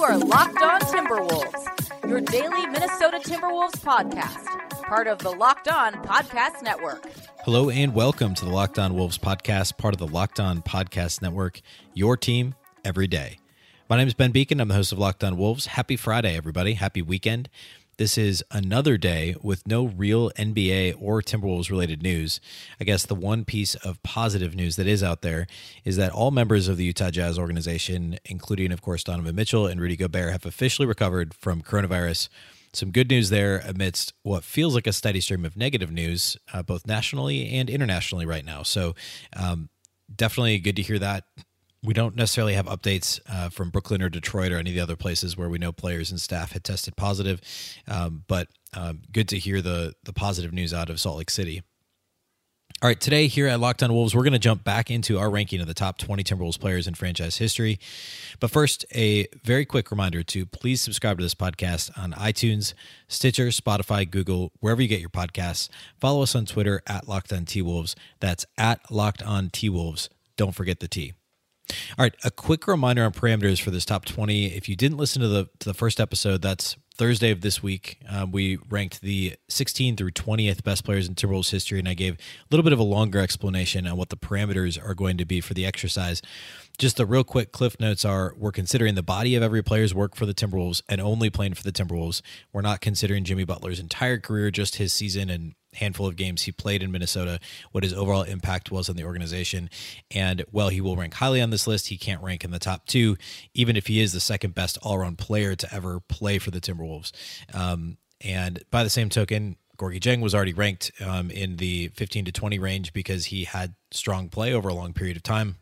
You are Locked On Timberwolves, your daily Minnesota Timberwolves podcast, part of the Locked On Podcast Network. Hello and welcome to the Locked On Wolves podcast, part of the Locked On Podcast Network, your team every day. My name is Ben Beecken. I'm the host of Locked On Wolves. Happy Friday, everybody. Happy weekend. This is another day with no real NBA or Timberwolves related news. I guess the one piece of positive news that is out there is that all members of the Utah Jazz organization, including, of course, Donovan Mitchell and Rudy Gobert, have officially recovered from coronavirus. Some good news there amidst what feels like a steady stream of negative news, uh, both nationally and internationally right now. So, um, definitely good to hear that we don't necessarily have updates uh, from Brooklyn or Detroit or any of the other places where we know players and staff had tested positive, um, but um, good to hear the the positive news out of Salt Lake City. All right, today here at Locked On Wolves, we're going to jump back into our ranking of the top 20 Timberwolves players in franchise history. But first, a very quick reminder to please subscribe to this podcast on iTunes, Stitcher, Spotify, Google, wherever you get your podcasts. Follow us on Twitter at Locked On T Wolves. That's at Locked On T Wolves. Don't forget the T. All right, a quick reminder on parameters for this top 20. If you didn't listen to the to the first episode, that's Thursday of this week. Uh, we ranked the 16 through 20th best players in Timberwolves history, and I gave a little bit of a longer explanation on what the parameters are going to be for the exercise. Just the real quick cliff notes are we're considering the body of every player's work for the Timberwolves and only playing for the Timberwolves. We're not considering Jimmy Butler's entire career, just his season and handful of games he played in Minnesota, what his overall impact was on the organization. And while he will rank highly on this list, he can't rank in the top two, even if he is the second best all around player to ever play for the Timberwolves. Um, and by the same token, Gorgui Dieng was already ranked um, in the 15 to 20 range because he had strong play over a long period of time.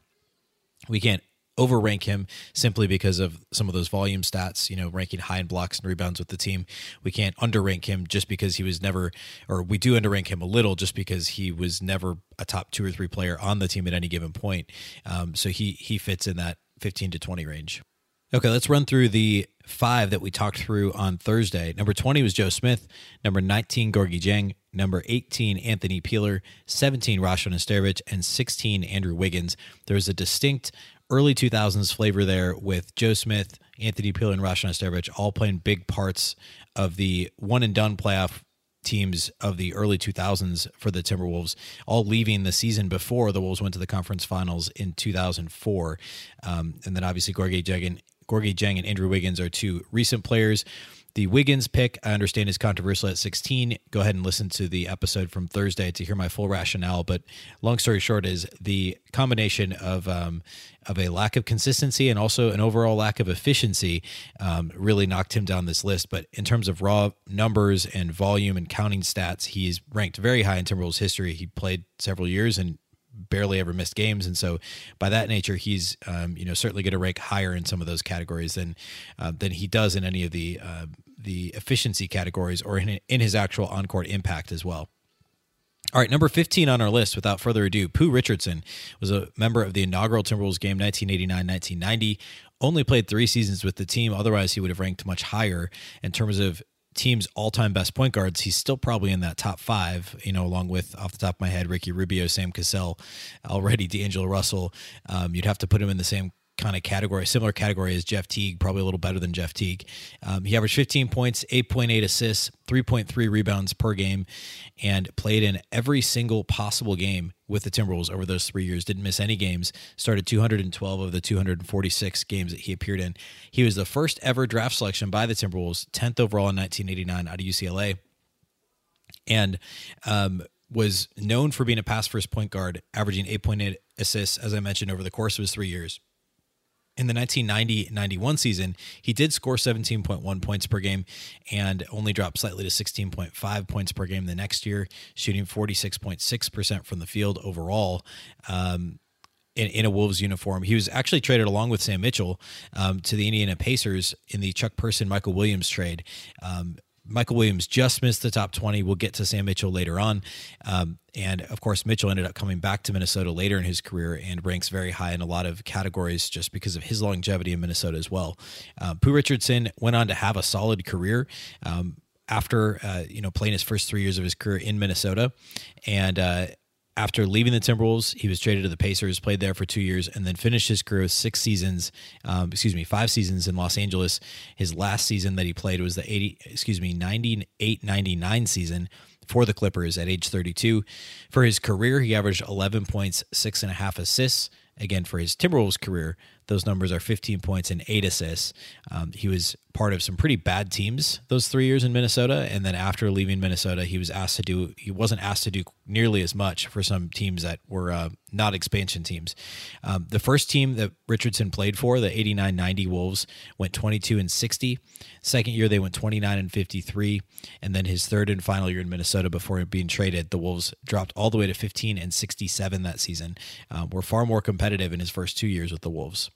We can't overrank him simply because of some of those volume stats, you know, ranking high in blocks and rebounds with the team. We can't underrank him just because he was never, or we do underrank him a little just because he was never a top two or three player on the team at any given point. Um, so he he fits in that 15 to 20 range. Okay, let's run through the five that we talked through on Thursday. Number 20 was Joe Smith. Number 19, Gorgui Dieng. Number 18, Anthony Peeler. 17, Rasho Nesterovic. And 16, Andrew Wiggins. There's a distinct early 2000s flavor there with Joe Smith, Anthony Peeler, and Rasho Nesterovic all playing big parts of the one and done playoff teams of the early 2000s for the Timberwolves, all leaving the season before the Wolves went to the conference finals in 2004. Um, and then obviously Gorgui Dieng, Gorgui Dieng and Andrew Wiggins are two recent players. The Wiggins pick, I understand, is controversial at 16. Go ahead and listen to the episode from Thursday to hear my full rationale. But long story short, is the combination of um, of a lack of consistency and also an overall lack of efficiency um, really knocked him down this list. But in terms of raw numbers and volume and counting stats, he's ranked very high in Timberwolves history. He played several years and barely ever missed games, and so by that nature, he's um, you know certainly going to rank higher in some of those categories than uh, than he does in any of the uh, the efficiency categories or in, in his actual on court impact as well. All right, number 15 on our list, without further ado, Pooh Richardson was a member of the inaugural Timberwolves game 1989 1990. Only played three seasons with the team. Otherwise, he would have ranked much higher in terms of team's all-time best point guards, he's still probably in that top five. You know, along with off the top of my head, Ricky Rubio, Sam Cassell, already D'Angelo Russell. Um, you'd have to put him in the same kind of category, similar category as Jeff Teague, probably a little better than Jeff Teague. Um, he averaged 15 points, 8.8 assists, 3.3 rebounds per game, and played in every single possible game with the Timberwolves over those three years. Didn't miss any games. Started 212 of the 246 games that he appeared in. He was the first ever draft selection by the Timberwolves, 10th overall in 1989 out of UCLA, and um, was known for being a pass first point guard, averaging 8.8 assists, as I mentioned, over the course of his three years in the 1990-91 season, he did score 17.1 points per game and only dropped slightly to 16.5 points per game the next year, shooting 46.6% from the field overall. Um, in, in, a Wolves uniform. He was actually traded along with Sam Mitchell um, to the Indiana Pacers in the Chuck Person Michael Williams trade. Um, Michael Williams just missed the top 20. We'll get to Sam Mitchell later on. Um, and of course, Mitchell ended up coming back to Minnesota later in his career and ranks very high in a lot of categories just because of his longevity in Minnesota as well. Uh, Pooh Richardson went on to have a solid career. Um, after uh, you know playing his first three years of his career in Minnesota, and uh, after leaving the Timberwolves, he was traded to the Pacers, played there for two years, and then finished his career with six seasons. Um, excuse me, five seasons in Los Angeles. His last season that he played was the eighty, excuse me, ninety eight ninety nine season for the Clippers at age 32. For his career, he averaged 11 points, six and a half assists. Again, for his Timberwolves career, those numbers are 15 points and eight assists. Um, he was part of some pretty bad teams those three years in Minnesota, and then after leaving Minnesota, he was asked to do. He wasn't asked to do nearly as much for some teams that were uh, not expansion teams. Um, the first team that Richardson played for, the 89-90 Wolves, went 22 and 60. Second year, they went 29 and 53, and then his third and final year in Minnesota before being traded, the Wolves dropped all the way to 15 and 67 that season. Um, were far more competitive in his first two years with the Wolves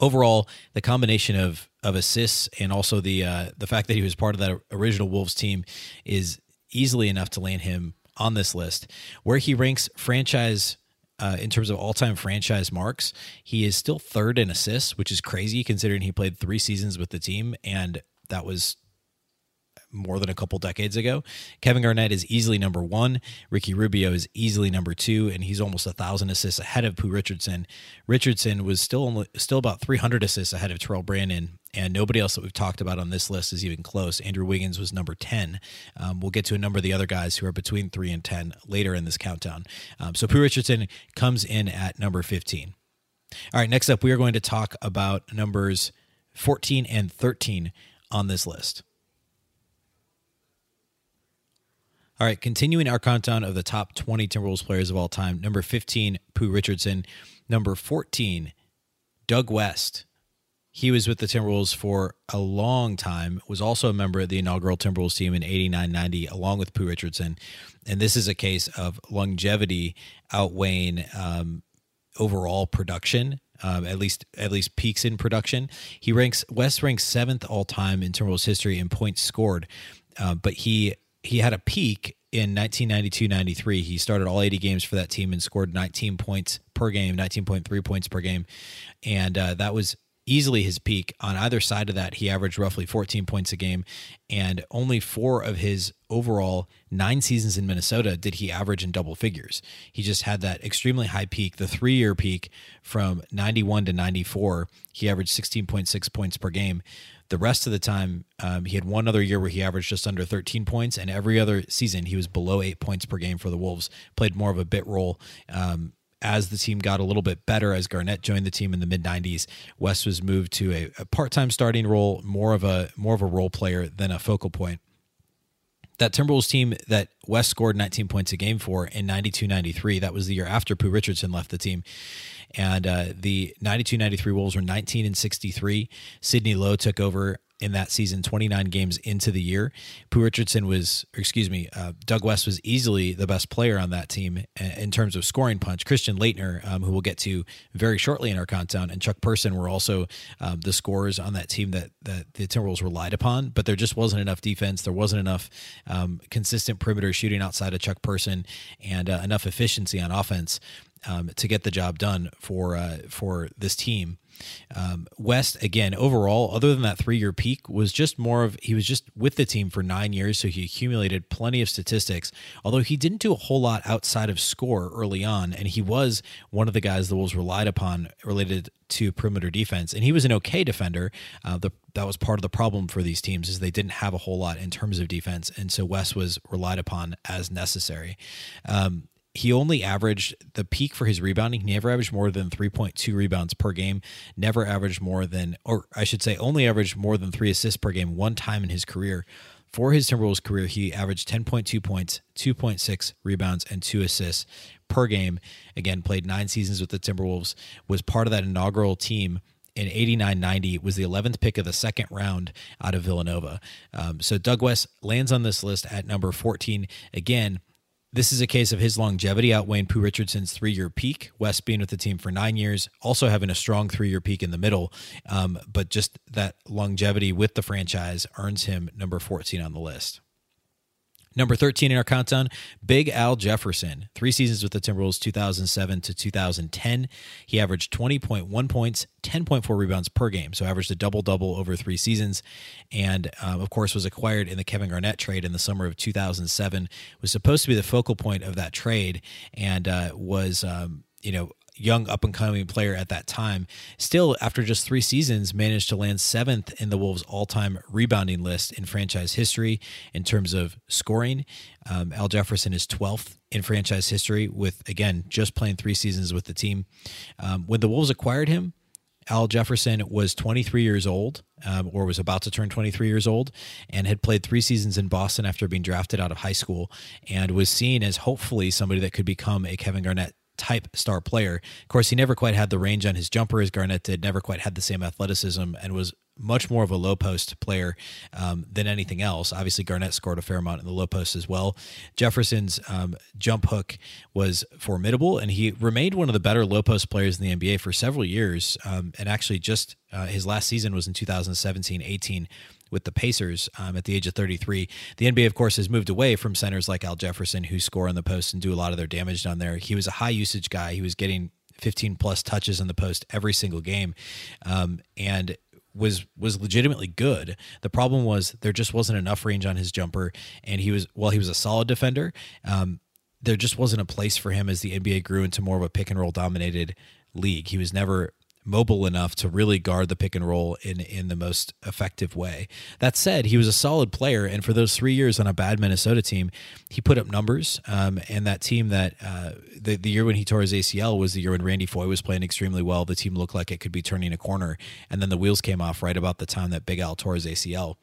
overall, the combination of of assists and also the uh, the fact that he was part of that original Wolves team is easily enough to land him on this list. Where he ranks franchise uh, in terms of all time franchise marks, he is still third in assists, which is crazy considering he played three seasons with the team and that was more than a couple decades ago. Kevin Garnett is easily number one. Ricky Rubio is easily number two, and he's almost a thousand assists ahead of Pooh Richardson. Richardson was still only, still about 300 assists ahead of Terrell Brandon, and nobody else that we've talked about on this list is even close. Andrew Wiggins was number 10. Um, we'll get to a number of the other guys who are between three and 10 later in this countdown. Um, so Pooh Richardson comes in at number 15. All right, next up, we are going to talk about numbers 14 and 13 on this list. All right, continuing our countdown of the top 20 Timberwolves players of all time. Number 15, Pooh Richardson. Number 14, Doug West. He was with the Timberwolves for a long time, was also a member of the inaugural Timberwolves team in 89 90, along with Pooh Richardson. And this is a case of longevity outweighing um, overall production. Um, at least at least peaks in production. He ranks West ranks seventh all time in Timberwolves history in points scored, uh, but he he had a peak in 1992-93 he started all 80 games for that team and scored 19 points per game 19.3 points per game. And uh, that was easily his peak. On either side of that he averaged roughly 14 points a game. And only four of his overall nine seasons in minnesota did he average in double figures. He just had that extremely high peak the three year peak from 91 to 94 he averaged 16.6 points per game the rest of the time, um, he had one other year where he averaged just under 13 points, and every other season he was below eight points per game for the Wolves. Played more of a bit role. Um, as the team got a little bit better, as Garnett joined the team in the mid '90s, West was moved to a, a part-time starting role, more of a more of a role player than a focal point that Timberwolves team that West scored 19 points a game for in 92 93, that was the year after Pooh Richardson left the team. And uh, the 92 93 Wolves were 19 and 63. Sidney Lowe took over in that season, 29 games into the year. Pooh Richardson was, excuse me, uh, Doug West was easily the best player on that team in terms of scoring punch. Christian Laettner, um, who we'll get to very shortly in our countdown, and Chuck Person were also um, the scorers on that team that, that the Timberwolves relied upon, but there just wasn't enough defense. There wasn't enough um, consistent perimeter shooting outside of Chuck Person and uh, enough efficiency on offense um, to get the job done for uh, for this team. Um, West again overall, other than that three year peak, was just more of he was just with the team for nine years, so he accumulated plenty of statistics. Although he didn't do a whole lot outside of score early on, and he was one of the guys the Wolves relied upon related to perimeter defense, and he was an okay defender. Uh, the, that was part of the problem for these teams is they didn't have a whole lot in terms of defense, and so West was relied upon as necessary. Um, he only averaged the peak for his rebounding. He never averaged more than 3.2 rebounds per game, never averaged more than, or I should say, only averaged more than three assists per game one time in his career. For his Timberwolves career, he averaged 10.2 points, 2.6 rebounds, and two assists per game. Again, played nine seasons with the Timberwolves, was part of that inaugural team in 89 90 was the 11th pick of the second round out of Villanova. Um, so Doug West lands on this list at number 14. Again, this is a case of his longevity outweighing Pooh Richardson's three year peak. West being with the team for nine years, also having a strong three year peak in the middle. Um, but just that longevity with the franchise earns him number 14 on the list. Number 13 in our countdown, Big Al Jefferson. Three seasons with the Timberwolves, 2007 to 2010. He averaged 20.1 points, 10.4 rebounds per game. So averaged a double double over three seasons. And um, of course, was acquired in the Kevin Garnett trade in the summer of 2007. Was supposed to be the focal point of that trade and uh, was, um, you know, young up and coming player at that time, still after just three seasons managed to land seventh in the Wolves all time rebounding list in franchise history in terms of scoring. Um, Al Jefferson is 12th in franchise history with again just playing three seasons with the team. Um, when the Wolves acquired him, Al Jefferson was 23 years old, um, or was about to turn 23 years old, and had played three seasons in Boston after being drafted out of high school, and was seen as hopefully somebody that could become a Kevin Garnett type star player. Of course, he never quite had the range on his jumper as Garnett did, never quite had the same athleticism, and was much more of a low post player um, than anything else. Obviously, Garnett scored a fair amount in the low post as well. Jefferson's um, jump hook was formidable, and he remained one of the better low post players in the NBA for several years. Um, and actually, just uh, his last season was in 2017 18 with the Pacers um, at the age of 33. The NBA, of course, has moved away from centers like Al Jefferson who score on the post and do a lot of their damage down there. He was a high usage guy. He was getting 15 plus touches in the post every single game, um, and was was legitimately good. The problem was there just wasn't enough range on his jumper, and he was while he was a solid defender. Um, there just wasn't a place for him as the NBA grew into more of a pick and roll dominated league. He was never mobile enough to really guard the pick and roll in in the most effective way. That said, he was a solid player, and for those three years on a bad Minnesota team, he put up numbers. Um, and that team that uh, the the year when he tore his ACL was the year when Randy Foye was playing extremely well. The team looked like it could be turning a corner, and then the wheels came off right about the time that Big Al tore his ACL.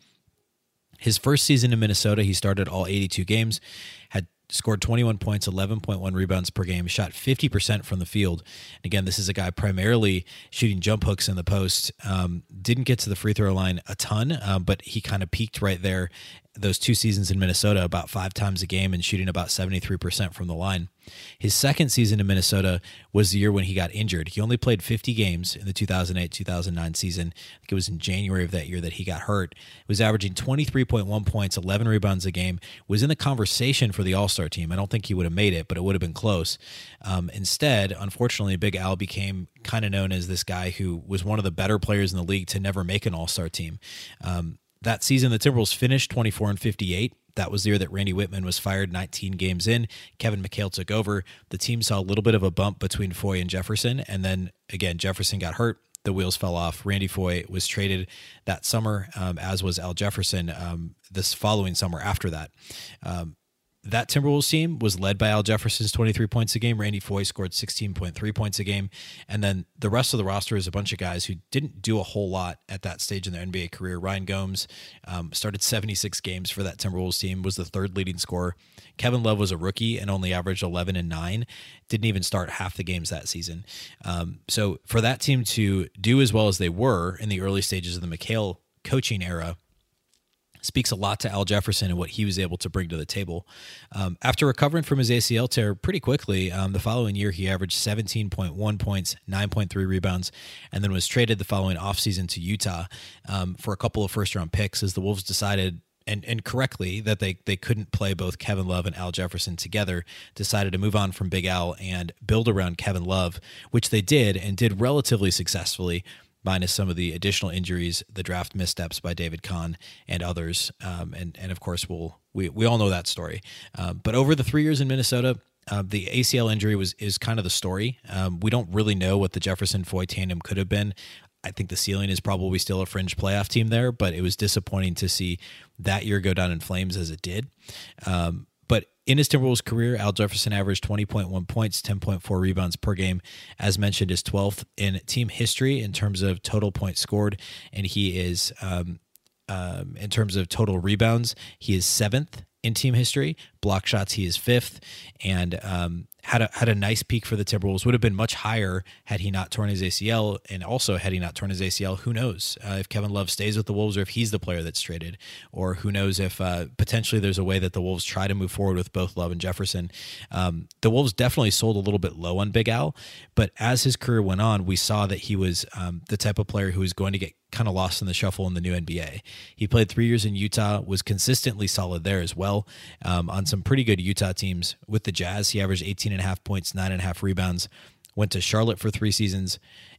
His first season in Minnesota, he started all 82 games, had scored 21 points, 11.1 rebounds per game, shot 50% from the field. And again, this is a guy primarily shooting jump hooks in the post. Um, didn't get to the free throw line a ton, um, but he kind of peaked right there those two seasons in Minnesota about five times a game and shooting about 73% from the line. His second season in Minnesota was the year when he got injured. He only played 50 games in the 2008 2009 season. I think it was in January of that year that he got hurt. He was averaging 23.1 points, 11 rebounds a game, was in the conversation for the All Star team. I don't think he would have made it, but it would have been close. Um, instead, unfortunately, Big Al became kind of known as this guy who was one of the better players in the league to never make an All Star team. Um, that season, the Timberwolves finished 24 and 58. That was the year that Randy Wittman was fired 19 games in. Kevin McHale took over. The team saw a little bit of a bump between Foye and Jefferson. And then again, Jefferson got hurt. The wheels fell off. Randy Foye was traded that summer, um, as was Al Jefferson um, this following summer after that. Um, that Timberwolves team was led by Al Jefferson's 23 points a game. Randy Foye scored 16.3 points a game. And then the rest of the roster is a bunch of guys who didn't do a whole lot at that stage in their NBA career. Ryan Gomes um, started 76 games for that Timberwolves team, was the third leading scorer. Kevin Love was a rookie and only averaged 11 and 9. Didn't even start half the games that season. Um, so for that team to do as well as they were in the early stages of the McHale coaching era, speaks a lot to Al Jefferson and what he was able to bring to the table. Um, after recovering from his ACL tear pretty quickly, um, the following year he averaged 17.1 points, 9.3 rebounds, and then was traded the following offseason to Utah um, for a couple of first round picks as the Wolves decided and and correctly that they they couldn't play both Kevin Love and Al Jefferson together, decided to move on from Big Al and build around Kevin Love, which they did and did relatively successfully minus some of the additional injuries, the draft missteps by David Kahn and others, um, and and of course we'll we we all know that story. Um, but over the three years in Minnesota. Uh, the ACL injury was is kind of the story. Um, we don't really know what the Jefferson Foye tandem could have been. I think the ceiling is probably still a fringe playoff team there, but it was disappointing to see that year go down in flames as it did. Um, in his Timberwolves career, Al Jefferson averaged 20.1 points, 10.4 rebounds per game. As mentioned, is 12th in team history in terms of total points scored, and he is um, um, in terms of total rebounds, he is seventh in team history. Block shots, he is fifth, and um, had a had a nice peak for the Timberwolves. Would have been much higher had he not torn his ACL, and also had he not torn his ACL. Who knows uh, if Kevin Love stays with the Wolves or if he's the player that's traded, or who knows if uh, potentially there's a way that the Wolves try to move forward with both Love and Jefferson. Um, the Wolves definitely sold a little bit low on Big Al, but as his career went on, we saw that he was um, the type of player who was going to get kind of lost in the shuffle in the new NBA. He played three years in Utah, was consistently solid there as well um, on some pretty good Utah teams. With the Jazz, he averaged 18 and a half points, nine and a half rebounds. Went to Charlotte for three seasons,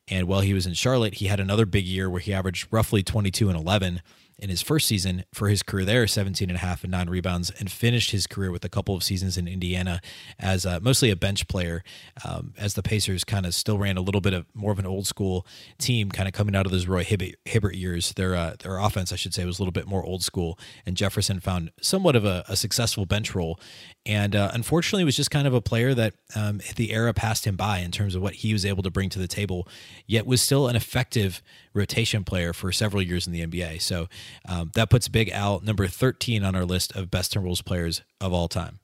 and while he was in Charlotte, he had another big year where he averaged roughly 22 and 11 in his first season for his career there 17 and a half and nine rebounds and finished his career with a couple of seasons in indiana as uh, mostly a bench player um, as the pacers kind of still ran a little bit of more of an old school team kind of coming out of those roy hibbert, hibbert years their uh, their offense i should say was a little bit more old school and jefferson found somewhat of a, a successful bench role and uh, unfortunately was just kind of a player that um, the era passed him by in terms of what he was able to bring to the table yet was still an effective rotation player for several years in the nba so um, that puts Big Al number 13 on our list of best Timberwolves players of all time.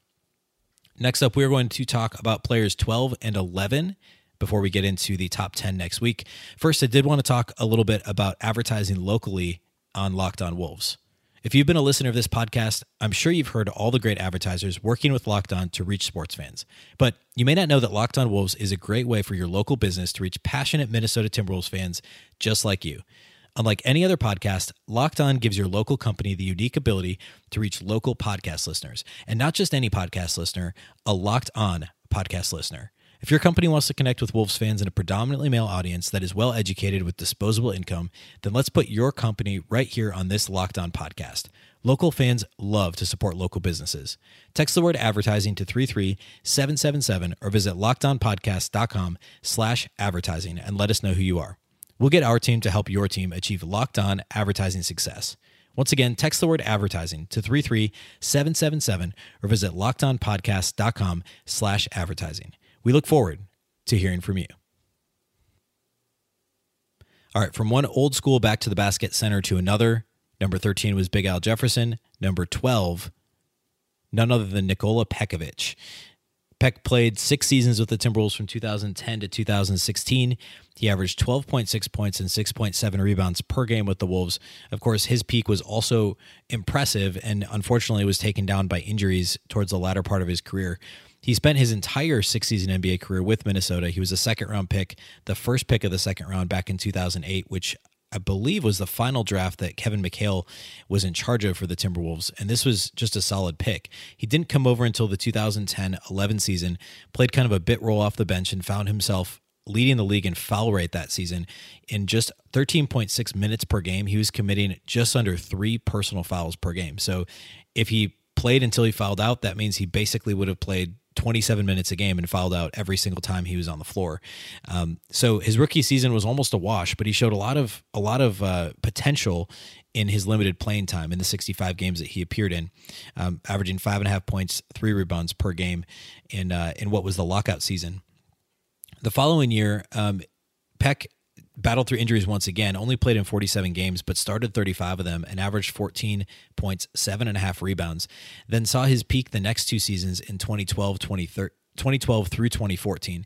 Next up, we're going to talk about players 12 and 11 before we get into the top 10 next week. First, I did want to talk a little bit about advertising locally on Locked On Wolves. If you've been a listener of this podcast, I'm sure you've heard all the great advertisers working with Locked On to reach sports fans. But you may not know that Locked On Wolves is a great way for your local business to reach passionate Minnesota Timberwolves fans just like you. Unlike any other podcast, Locked On gives your local company the unique ability to reach local podcast listeners. And not just any podcast listener, a Locked On podcast listener. If your company wants to connect with Wolves fans in a predominantly male audience that is well educated with disposable income, then let's put your company right here on this Locked On podcast. Local fans love to support local businesses. Text the word advertising to 33777 or visit lockedonpodcast.com slash advertising and let us know who you are. We'll get our team to help your team achieve locked on advertising success. Once again, text the word advertising to 33777 or visit lockedonpodcast.com slash advertising. We look forward to hearing from you. All right, from one old school back to the basket center to another. Number 13 was Big Al Jefferson. Number 12, none other than Nikola Pekovic. Peck played six seasons with the Timberwolves from 2010 to 2016. He averaged 12.6 points and 6.7 rebounds per game with the Wolves. Of course, his peak was also impressive and unfortunately was taken down by injuries towards the latter part of his career. He spent his entire six season NBA career with Minnesota. He was a second round pick, the first pick of the second round back in 2008, which I believe was the final draft that Kevin McHale was in charge of for the Timberwolves. And this was just a solid pick. He didn't come over until the 2010 11 season, played kind of a bit role off the bench, and found himself leading the league in foul rate that season. In just 13.6 minutes per game, he was committing just under three personal fouls per game. So if he played until he fouled out, that means he basically would have played 27 minutes a game and fouled out every single time he was on the floor. Um, so his rookie season was almost a wash, but he showed a lot of a lot of uh, potential in his limited playing time in the 65 games that he appeared in, um, averaging five and a half points, three rebounds per game in uh, in what was the lockout season. The following year, um, Peck battled through injuries once again, only played in 47 games, but started 35 of them and averaged 14 points, seven and a half rebounds. Then saw his peak the next two seasons in 2012, 2012 through 2014.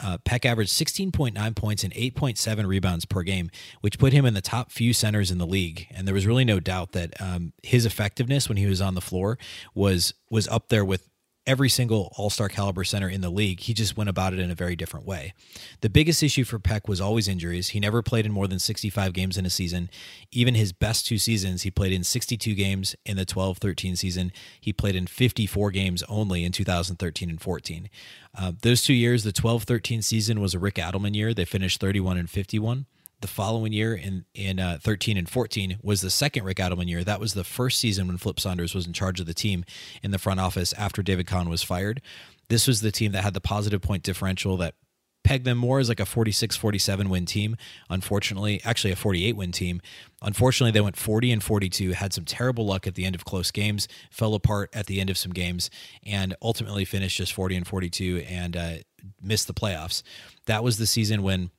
Uh, Peck averaged 16.9 points and 8.7 rebounds per game, which put him in the top few centers in the league. And there was really no doubt that um, his effectiveness when he was on the floor was was up there with every single all star caliber center in the league. He just went about it in a very different way. The biggest issue for Peck was always injuries. He never played in more than 65 games in a season. Even his best two seasons, he played in 62 games in the 12 13 season. He played in 54 games only in 2013 and 14. Uh, those two years, the 12 13 season was a Rick Adelman year. They finished 31 and 51 the following year in in uh, 13 and 14 was the second Rick Adelman year. That was the first season when Flip Saunders was in charge of the team in the front office after David Kahn was fired. This was the team that had the positive point differential that pegged them more as like a 46 47 win team. Unfortunately, actually a 48 win team. Unfortunately, they went 40 and 42, had some terrible luck at the end of close games, fell apart at the end of some games, and ultimately finished just 40 and 42 and uh, missed the playoffs. That was the season when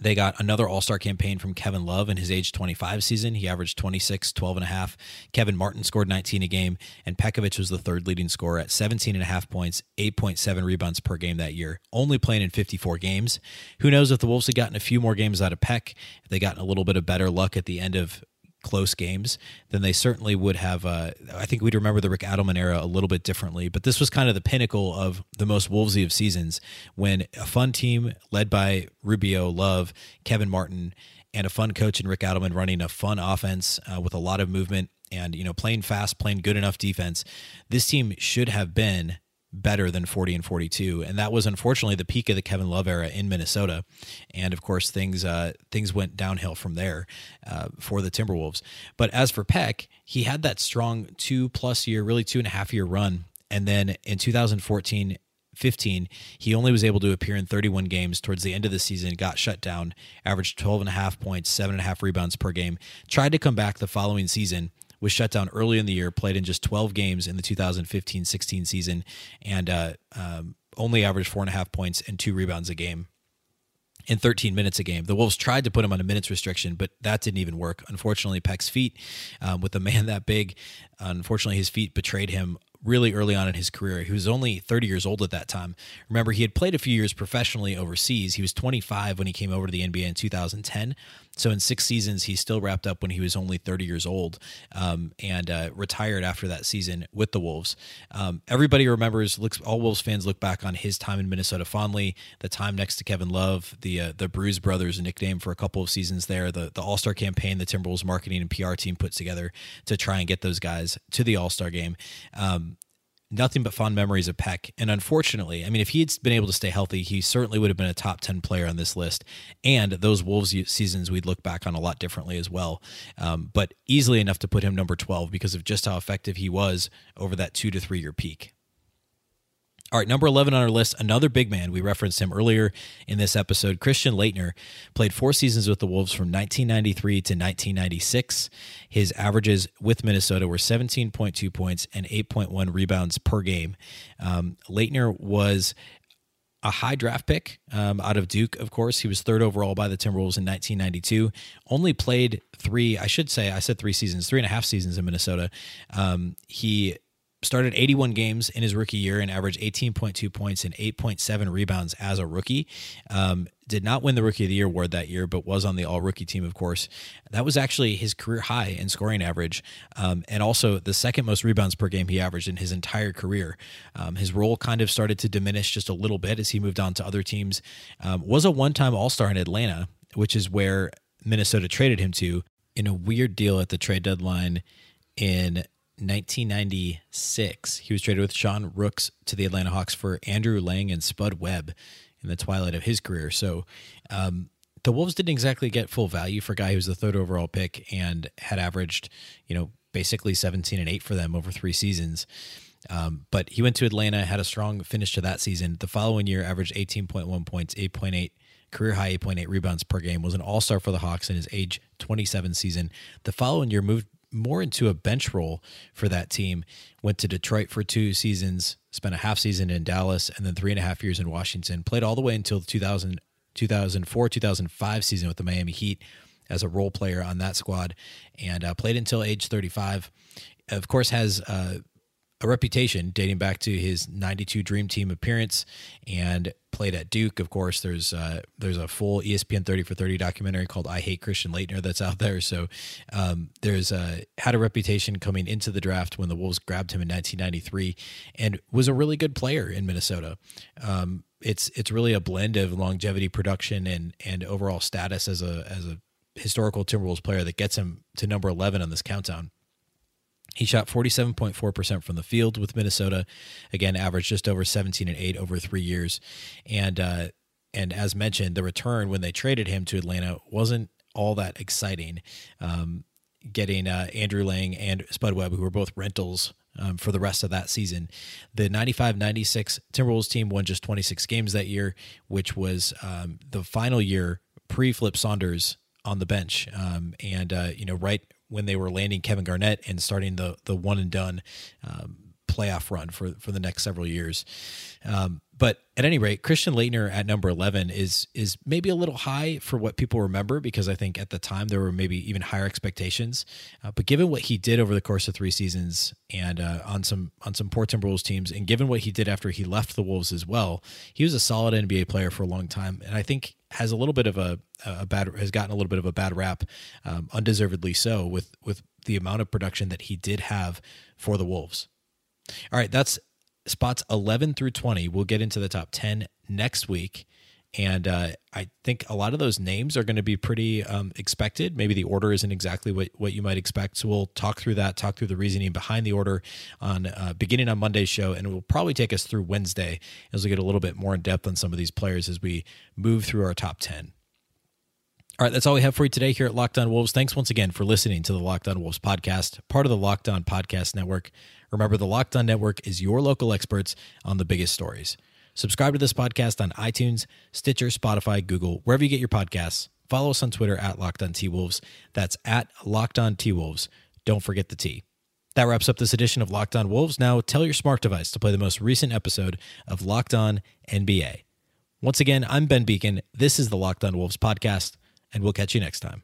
they got another All Star campaign from Kevin Love in his age 25 season. He averaged 26, 12 and a half. Kevin Martin scored 19 a game, and Pekovic was the third leading scorer at 17 and a half points, 8.7 rebounds per game that year, only playing in 54 games. Who knows if the Wolves had gotten a few more games out of Peck, if they gotten a little bit of better luck at the end of close games, then they certainly would have. Uh, I think we'd remember the Rick Adelman era a little bit differently. But this was kind of the pinnacle of the most Wolvesy of seasons when a fun team led by Rubio, Love, Kevin Martin, and a fun coach in Rick Adelman running a fun offense uh, with a lot of movement and you know playing fast, playing good enough defense. This team should have been better than 40 and 42 and that was unfortunately the peak of the Kevin Love era in Minnesota. And of course things uh, things went downhill from there uh, for the Timberwolves. But as for Peck he had that strong two plus year really two and a half year run. And then in 2014 15 he only was able to appear in 31 games towards the end of the season got shut down averaged 12 and a half points seven and a half rebounds per game tried to come back the following season was shut down early in the year, played in just 12 games in the 2015 16 season, and uh, um, only averaged four and a half points and two rebounds a game in 13 minutes a game. The Wolves tried to put him on a minutes restriction, but that didn't even work. Unfortunately, Peck's feet, um, with a man that big, unfortunately, his feet betrayed him really early on in his career. He was only 30 years old at that time. Remember, he had played a few years professionally overseas. He was 25 when he came over to the NBA in 2010. So in six seasons, he still wrapped up when he was only 30 years old um, and uh, retired after that season with the Wolves. Um, everybody remembers, looks all Wolves fans look back on his time in Minnesota fondly. The time next to Kevin Love, the uh, the Bruise Brothers nickname for a couple of seasons there. The the All Star campaign the Timberwolves marketing and PR team put together to try and get those guys to the All Star game. Um, nothing but fond memories of Peck. And unfortunately, I mean, if he had been able to stay healthy, he certainly would have been a top 10 player on this list. And those Wolves seasons we'd look back on a lot differently as well. Um, but easily enough to put him number 12 because of just how effective he was over that two to three year peak. All right, number 11 on our list, another big man. We referenced him earlier in this episode. Christian Laettner played four seasons with the Wolves from 1993 to 1996. His averages with Minnesota were 17.2 points and 8.1 rebounds per game. Um, Laettner was a high draft pick um, out of Duke, of course. He was third overall by the Timberwolves in 1992. Only played three, I should say, I said three seasons, three and a half seasons in Minnesota. Um, he started 81 games in his rookie year and averaged 18.2 points and 8.7 rebounds as a rookie. Um, did not win the Rookie of the Year award that year, but was on the All Rookie team, of course. That was actually his career high in scoring average, um, and also the second most rebounds per game he averaged in his entire career. Um, his role kind of started to diminish just a little bit as he moved on to other teams. Um, was a one-time All Star in Atlanta, which is where Minnesota traded him to in a weird deal at the trade deadline in 1996, he was traded with Sean Rooks to the Atlanta Hawks for Andrew Lang and Spud Webb in the twilight of his career. So um, the Wolves didn't exactly get full value for a guy who was the third overall pick and had averaged, you know, basically 17 and 8 for them over three seasons. Um, but he went to Atlanta, had a strong finish to that season. The following year, averaged 18.1 points, 8.8 career high 8.8 rebounds per game, was an all star for the Hawks in his age 27 season. The following year, moved more into a bench role for that team. Went to Detroit for two seasons, spent a half season in Dallas, and then three and a half years in Washington. Played all the way until the 2000, 2004 2005 season with the Miami Heat as a role player on that squad, and uh, played until age 35. Of course, has uh, a reputation dating back to his 92 Dream Team appearance and played at Duke. Of course, there's uh, there's a full ESPN 30 for 30 documentary called I Hate Christian Laettner that's out there. So um, there's uh, had a reputation coming into the draft when the Wolves grabbed him in 1993 and was a really good player in Minnesota. Um, it's it's really a blend of longevity, production, and and overall status as a as a historical Timberwolves player that gets him to number 11 on this countdown. He shot 47.4% from the field with Minnesota. Again, averaged just over 17 and 8 over three years. And, uh, and as mentioned, the return when they traded him to Atlanta wasn't all that exciting. Um, getting uh, Andrew Lang and Spud Webb, who were both rentals um, for the rest of that season. The 95 96 Timberwolves team won just 26 games that year, which was um, the final year pre Flip Saunders on the bench. Um, and, uh, you know, right when they were landing Kevin Garnett and starting the the one and done um, playoff run for for the next several years. Um, but at any rate, Christian Laettner at number eleven is is maybe a little high for what people remember because I think at the time there were maybe even higher expectations. Uh, but given what he did over the course of three seasons and uh, on some on some poor Timberwolves teams, and given what he did after he left the Wolves as well, he was a solid NBA player for a long time, and I think has a little bit of a, a bad has gotten a little bit of a bad rap, um, undeservedly so, with with the amount of production that he did have for the Wolves. All right, that's spots 11 through 20. We'll get into the top 10 next week. And uh, I think a lot of those names are going to be pretty um, expected. Maybe the order isn't exactly what, what you might expect. So we'll talk through that, talk through the reasoning behind the order on uh, beginning on Monday's show. And it will probably take us through Wednesday as we get a little bit more in depth on some of these players as we move through our top 10. All right, that's all we have for you today here at Locked On Wolves. Thanks once again for listening to the Locked On Wolves podcast, part of the Locked On Podcast Network. Remember, the Locked On Network is your local experts on the biggest stories. Subscribe to this podcast on iTunes, Stitcher, Spotify, Google, wherever you get your podcasts. Follow us on Twitter at Locked On T Wolves. That's at Locked On T Wolves. Don't forget the T. That wraps up this edition of Locked On Wolves. Now tell your smart device to play the most recent episode of Locked On NBA. Once again, I'm Ben Beecken. This is the Locked On Wolves podcast and we'll catch you next time.